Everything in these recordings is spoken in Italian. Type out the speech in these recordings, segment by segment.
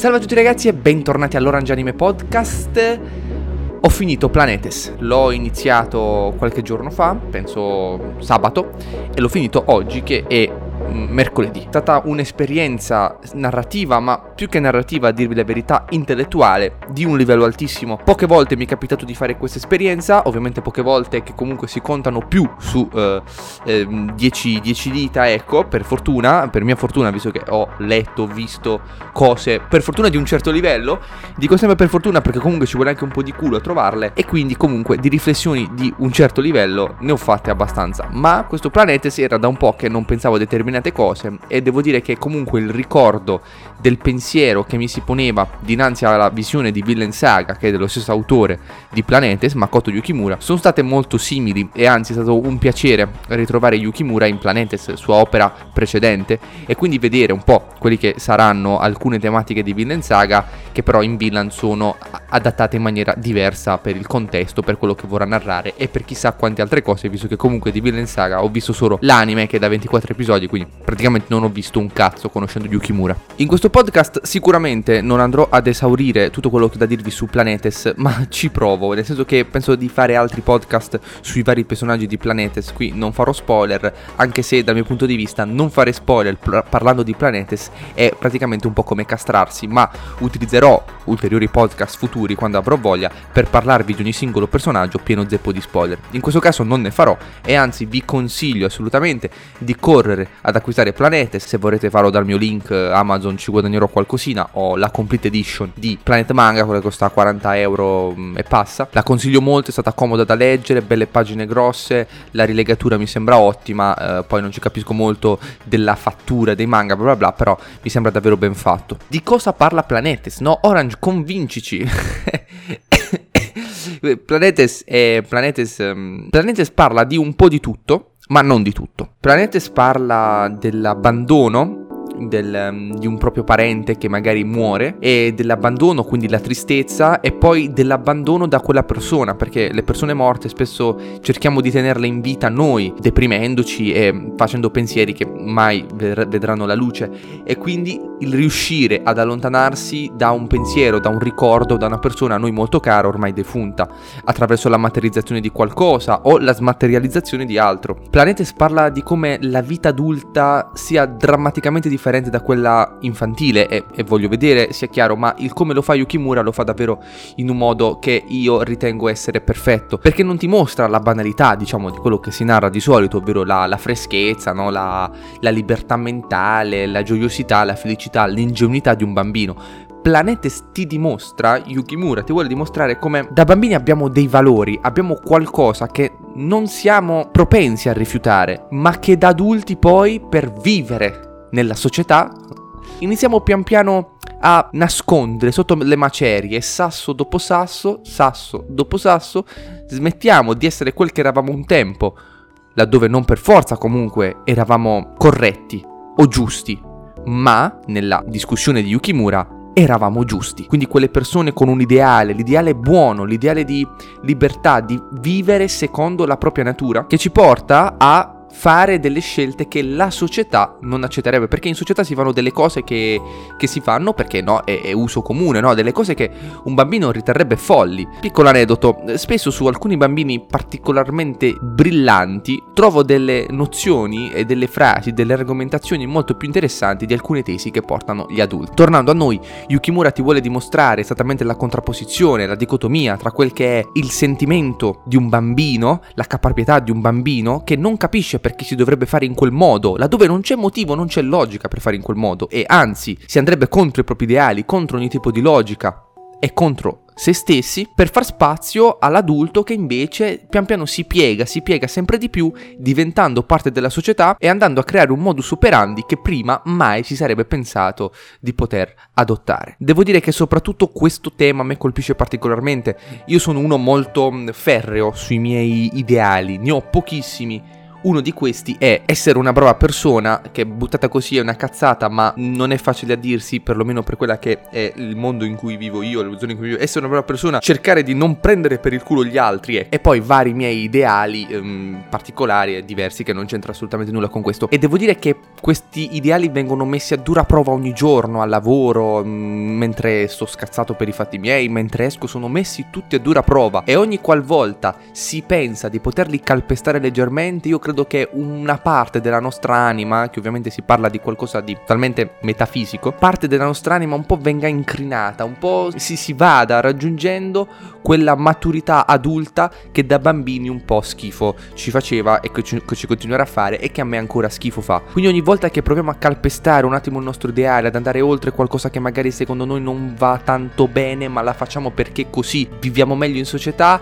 Salve a tutti ragazzi e bentornati all'Orange Anime Podcast. Ho finito Planetes, l'ho iniziato qualche giorno fa, penso sabato, e l'ho finito oggi che è mercoledì. È stata un'esperienza narrativa, ma più che narrativa, a dirvi la verità, intellettuale, di un livello altissimo. Poche volte mi è capitato di fare questa esperienza, ovviamente poche volte che comunque si contano più su 10 eh, eh, dita, ecco, per fortuna, per mia fortuna, visto che ho letto, visto cose, per fortuna di un certo livello, dico sempre per fortuna perché comunque ci vuole anche un po' di culo a trovarle, e quindi comunque di riflessioni di un certo livello ne ho fatte abbastanza. Ma questo Planetes era da un po' che non pensavo a determinate determinate cose e devo dire che comunque il ricordo del pensiero che mi si poneva dinanzi alla visione di Villain Saga, che è dello stesso autore di Planetes, Makoto Yukimura, sono state molto simili e anzi è stato un piacere ritrovare Yukimura in Planetes, sua opera precedente, e quindi vedere un po' quelli che saranno alcune tematiche di Villain Saga che però in Villain sono adattate in maniera diversa per il contesto, per quello che vorrà narrare e per chissà quante altre cose, visto che comunque di Villain Saga ho visto solo l'anime che è da 24 episodi, quindi praticamente non ho visto un cazzo conoscendo Yukimura. In questo podcast sicuramente non andrò ad esaurire tutto quello che ho da dirvi su Planetes, ma ci provo, nel senso che penso di fare altri podcast sui vari personaggi di Planetes, qui non farò spoiler, anche se dal mio punto di vista non fare spoiler parlando di Planetes è praticamente un po' come castrarsi, ma utilizzerò ulteriori podcast futuri quando avrò voglia per parlarvi di ogni singolo personaggio pieno zeppo di spoiler. In questo caso non ne farò e anzi vi consiglio assolutamente di correre ad acquistare Planetes. Se vorrete farlo dal mio link eh, Amazon ci guadagnerò qualcosina. Ho la complete edition di Planet Manga, quella che costa 40 euro mm, e passa. La consiglio molto, è stata comoda da leggere, belle pagine grosse, la rilegatura mi sembra ottima. Eh, poi non ci capisco molto della fattura dei manga, bla bla bla, però mi sembra davvero ben fatto. Di cosa parla Planetes? No, Orange, convincici. Planetes, è, Planetes, um, Planetes parla di un po' di tutto, ma non di tutto. Planetes parla dell'abbandono del, um, di un proprio parente che magari muore e dell'abbandono, quindi la tristezza e poi dell'abbandono da quella persona, perché le persone morte spesso cerchiamo di tenerle in vita noi, deprimendoci e facendo pensieri che mai vedranno la luce e quindi il riuscire ad allontanarsi da un pensiero, da un ricordo, da una persona a noi molto cara ormai defunta, attraverso la materializzazione di qualcosa o la smaterializzazione di altro. Planetes parla di come la vita adulta sia drammaticamente differente da quella infantile e, e, voglio vedere sia chiaro, ma il come lo fa Yukimura lo fa davvero in un modo che io ritengo essere perfetto, perché non ti mostra la banalità, diciamo, di quello che si narra di solito, ovvero la, la freschezza, no? la, la libertà mentale, la gioiosità, la felicità, l'ingenuità di un bambino. Planetes ti dimostra, Yukimura ti vuole dimostrare come da bambini abbiamo dei valori, abbiamo qualcosa che non siamo propensi a rifiutare, ma che da adulti poi per vivere nella società, iniziamo pian piano a nascondere sotto le macerie, sasso dopo sasso, sasso dopo sasso, smettiamo di essere quel che eravamo un tempo, laddove non per forza comunque eravamo corretti o giusti, ma nella discussione di Yukimura eravamo giusti. Quindi quelle persone con un ideale, l'ideale buono, l'ideale di libertà, di vivere secondo la propria natura, che ci porta a fare delle scelte che la società non accetterebbe, perché in società si fanno delle cose che, che si fanno perché no, è, è, uso comune, no? delle cose che un bambino riterrebbe folli. Piccolo aneddoto, spesso su alcuni bambini particolarmente brillanti trovo delle nozioni e delle frasi, delle argomentazioni molto più interessanti di alcune tesi che portano gli adulti. Tornando a noi, Yukimura ti vuole dimostrare esattamente la contrapposizione, la dicotomia tra quel che è il sentimento di un bambino, la caparbietà di un bambino che non capisce perché si dovrebbe fare in quel modo, laddove non c'è motivo, non c'è logica per fare in quel modo e anzi si andrebbe contro i propri ideali, contro ogni tipo di logica e contro se stessi per far spazio all'adulto che invece pian piano si piega, si piega sempre di più, diventando parte della società e andando a creare un modus operandi che prima mai si sarebbe pensato di poter adottare. Devo dire che soprattutto questo tema mi colpisce particolarmente. Io sono uno molto ferreo sui miei ideali, ne ho pochissimi Uno di questi è essere una brava persona, che buttata così è una cazzata, ma non è facile a dirsi, perlomeno per quella che è il mondo in cui vivo io, le zone in cui vivo. Essere una brava persona, cercare di non prendere per il culo gli altri eh. e poi vari miei ideali ehm, particolari e diversi che non c'entra assolutamente nulla con questo. E devo dire che questi ideali vengono messi a dura prova ogni giorno al lavoro, mh, mm, mentre sto scazzato per i fatti miei, mentre esco, sono messi tutti a dura prova e ogni qualvolta si pensa di poterli calpestare leggermente, io credo che una parte della nostra anima, che ovviamente si parla di qualcosa di talmente metafisico, parte della nostra anima un po' venga incrinata, un po' si, si vada raggiungendo quella maturità adulta che da bambini un po' schifo ci faceva e che ci, che ci continuerà a fare e che a me ancora schifo fa. Quindi ogni volta che proviamo a calpestare un attimo il nostro ideale, ad andare oltre qualcosa che magari secondo noi non va tanto bene, ma la facciamo perché così viviamo meglio in società,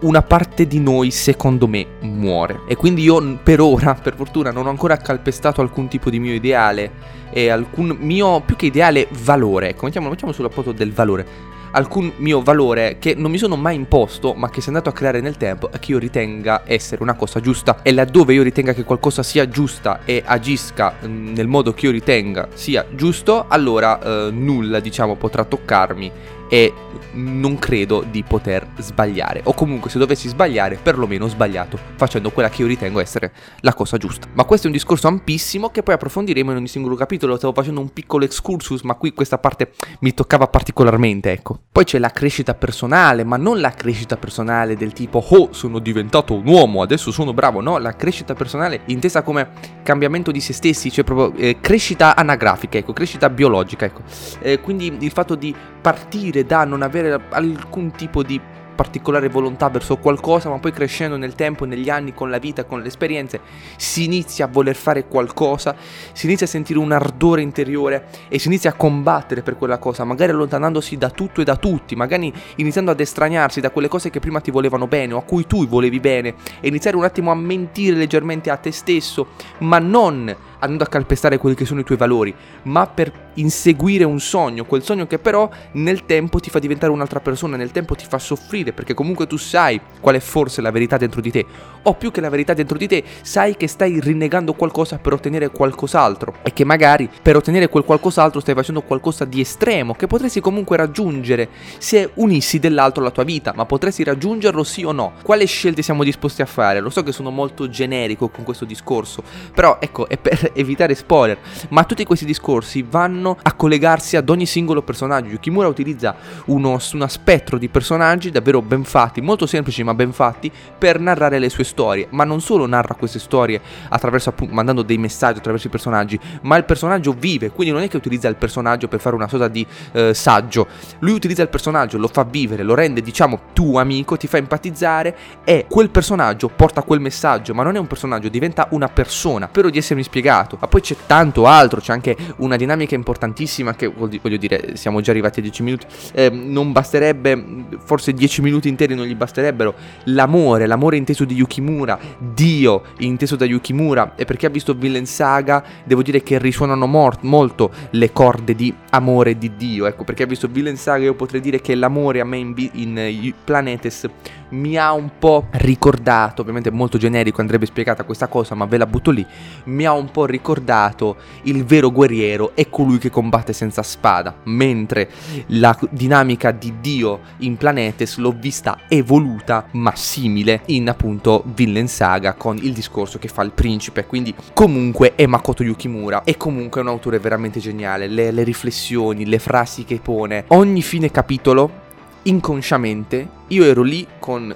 una parte di noi, secondo me, muore. E quindi io per ora, per fortuna, non ho ancora calpestato alcun tipo di mio ideale e alcun mio, più che ideale, valore. Ecco, mettiamo, mettiamo sulla foto del valore alcun mio valore che non mi sono mai imposto, ma che si è andato a creare nel tempo e che io ritenga essere una cosa giusta. E laddove io ritenga che qualcosa sia giusta e agisca mm, nel modo che io ritenga sia giusto, allora eh, nulla, diciamo, potrà toccarmi e non credo di poter sbagliare. O comunque se dovessi sbagliare, perlomeno ho sbagliato, facendo quella che io ritengo essere la cosa giusta. Ma questo è un discorso ampissimo che poi approfondiremo in ogni singolo capitolo. Stavo facendo un piccolo excursus, ma qui questa parte mi toccava particolarmente, ecco. Poi c'è la crescita personale, ma non la crescita personale del tipo oh, sono diventato un uomo, adesso sono bravo. No, la crescita personale intesa come cambiamento di se stessi, cioè proprio eh, crescita anagrafica, ecco, crescita biologica, ecco. Eh, quindi il fatto di partire da non avere alcun tipo di particolare volontà verso qualcosa, ma poi crescendo nel tempo, negli anni, con la vita, con le esperienze, si inizia a voler fare qualcosa, si inizia a sentire un ardore interiore e si inizia a combattere per quella cosa, magari allontanandosi da tutto e da tutti, magari iniziando ad estraniarsi da quelle cose che prima ti volevano bene o a cui tu volevi bene e iniziare un attimo a mentire leggermente a te stesso, ma non andando a calpestare quelli che sono i tuoi valori, ma per inseguire un sogno, quel sogno che però nel tempo ti fa diventare un'altra persona, nel tempo ti fa soffrire, perché comunque tu sai qual è forse la verità dentro di te, o più che la verità dentro di te, sai che stai rinnegando qualcosa per ottenere qualcos'altro e che magari per ottenere quel qualcos'altro stai facendo qualcosa di estremo che potresti comunque raggiungere se unissi dell'altro la tua vita, ma potresti raggiungerlo sì o no? Quale scelte siamo disposti a fare? Lo so che sono molto generico con questo discorso, però ecco, è per evitare spoiler, ma tutti questi discorsi vanno a collegarsi ad ogni singolo personaggio. Yukimura utilizza uno, uno spettro di personaggi davvero ben fatti, molto semplici ma ben fatti, per narrare le sue storie, ma non solo narra queste storie attraverso appunto mandando dei messaggi attraverso i personaggi, ma il personaggio vive, quindi non è che utilizza il personaggio per fare una sorta di eh, saggio, lui utilizza il personaggio, lo fa vivere, lo rende diciamo tuo amico, ti fa empatizzare e quel personaggio porta quel messaggio, ma non è un personaggio, diventa una persona. Spero di essermi spiegato, ma poi c'è tanto altro, c'è anche una dinamica importantissima che voglio dire, siamo già arrivati a 10 minuti, eh, non basterebbe, forse 10 minuti interi non gli basterebbero, l'amore, l'amore inteso di Yuki Yukimura, Dio inteso da Yukimura e perché ha visto Villain Saga devo dire che risuonano mor- molto le corde di amore di Dio, ecco perché ha visto Villain Saga io potrei dire che l'amore a me in, in uh, Planetes mi ha un po' ricordato, ovviamente molto generico andrebbe spiegata questa cosa ma ve la butto lì, mi ha un po' ricordato il vero guerriero è colui che combatte senza spada, mentre la dinamica di Dio in Planetes l'ho vista evoluta ma simile in appunto Villain Saga con il discorso che fa il principe. Quindi comunque è Makoto Yukimura. E comunque è un autore veramente geniale. Le, le riflessioni, le frasi che pone. Ogni fine capitolo, inconsciamente, io ero lì con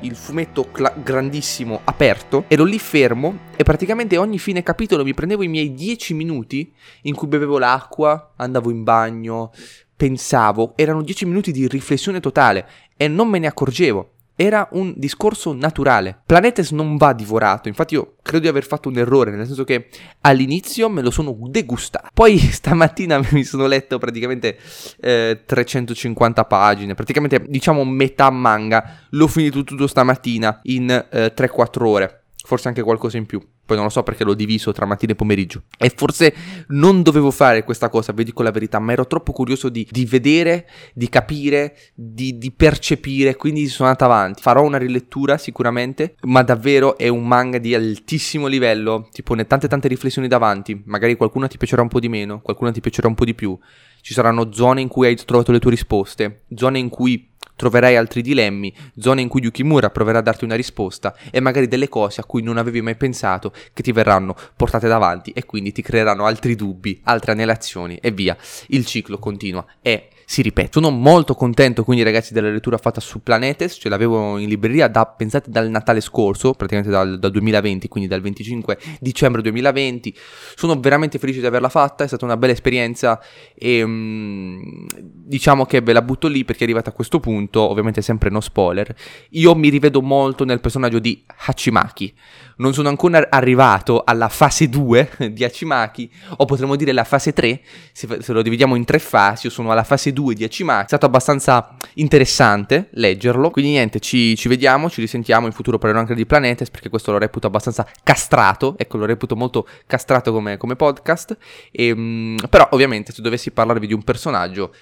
il fumetto cla- grandissimo aperto, ero lì fermo e praticamente ogni fine capitolo mi prendevo i miei 10 minuti in cui bevevo l'acqua, andavo in bagno, pensavo, erano 10 minuti di riflessione totale e non me ne accorgevo. Era un discorso naturale. Planetes non va divorato, infatti io credo di aver fatto un errore, nel senso che all'inizio me lo sono degustato. Poi stamattina mi sono letto praticamente eh, 350 pagine, praticamente diciamo metà manga. L'ho finito tutto stamattina in eh, 3-4 ore, forse anche qualcosa in più. Poi non lo so perché l'ho diviso tra mattina e pomeriggio. E forse non dovevo fare questa cosa, vi dico la verità, ma ero troppo curioso di, di vedere, di capire, di, di, percepire, quindi sono andato avanti. Farò una rilettura sicuramente, ma davvero è un manga di altissimo livello, ti pone tante tante riflessioni davanti, magari qualcuna ti piacerà un po' di meno, qualcuna ti piacerà un po' di più. Ci saranno zone in cui hai trovato le tue risposte, zone in cui troverai altri dilemmi, zone in cui Yukimura proverà a darti una risposta e magari delle cose a cui non avevi mai pensato che ti verranno portate davanti e quindi ti creeranno altri dubbi, altre anelazioni e via. Il ciclo continua e si ripete. Sono molto contento quindi ragazzi della lettura fatta su Planetes, ce l'avevo in libreria da, pensate, dal Natale scorso, praticamente dal, dal 2020, quindi dal 25 dicembre 2020. Sono veramente felice di averla fatta, è stata una bella esperienza e um, diciamo che ve la butto lì perché è arrivata a questo punto, ovviamente sempre no spoiler. Io mi rivedo molto nel personaggio di Hachimaki. Non sono ancora arrivato alla fase 2 di Hachimaki, o potremmo dire la fase 3, se, se lo dividiamo in tre fasi, io sono alla fase 2 di Hachimaki. È stato abbastanza interessante leggerlo. Quindi niente, ci, ci, vediamo, ci risentiamo. In futuro parlerò anche di Planetes perché questo lo reputo abbastanza castrato. Ecco, lo reputo molto castrato come, come podcast. E, ehm, però ovviamente se dovessi parlarvi di un personaggio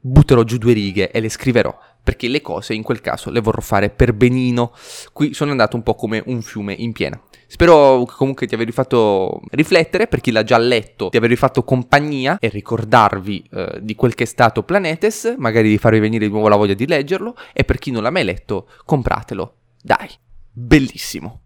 butterò giù due righe e le scriverò perché le cose in quel caso le vorrò fare per benino. Qui sono andato un po' come un fiume in piena. Spero comunque di avervi fatto riflettere, per chi l'ha già letto, di avervi fatto compagnia e ricordarvi eh, di quel che è stato Planetes, magari di farvi venire di nuovo la voglia di leggerlo, e per chi non l'ha mai letto, compratelo. Dai, bellissimo.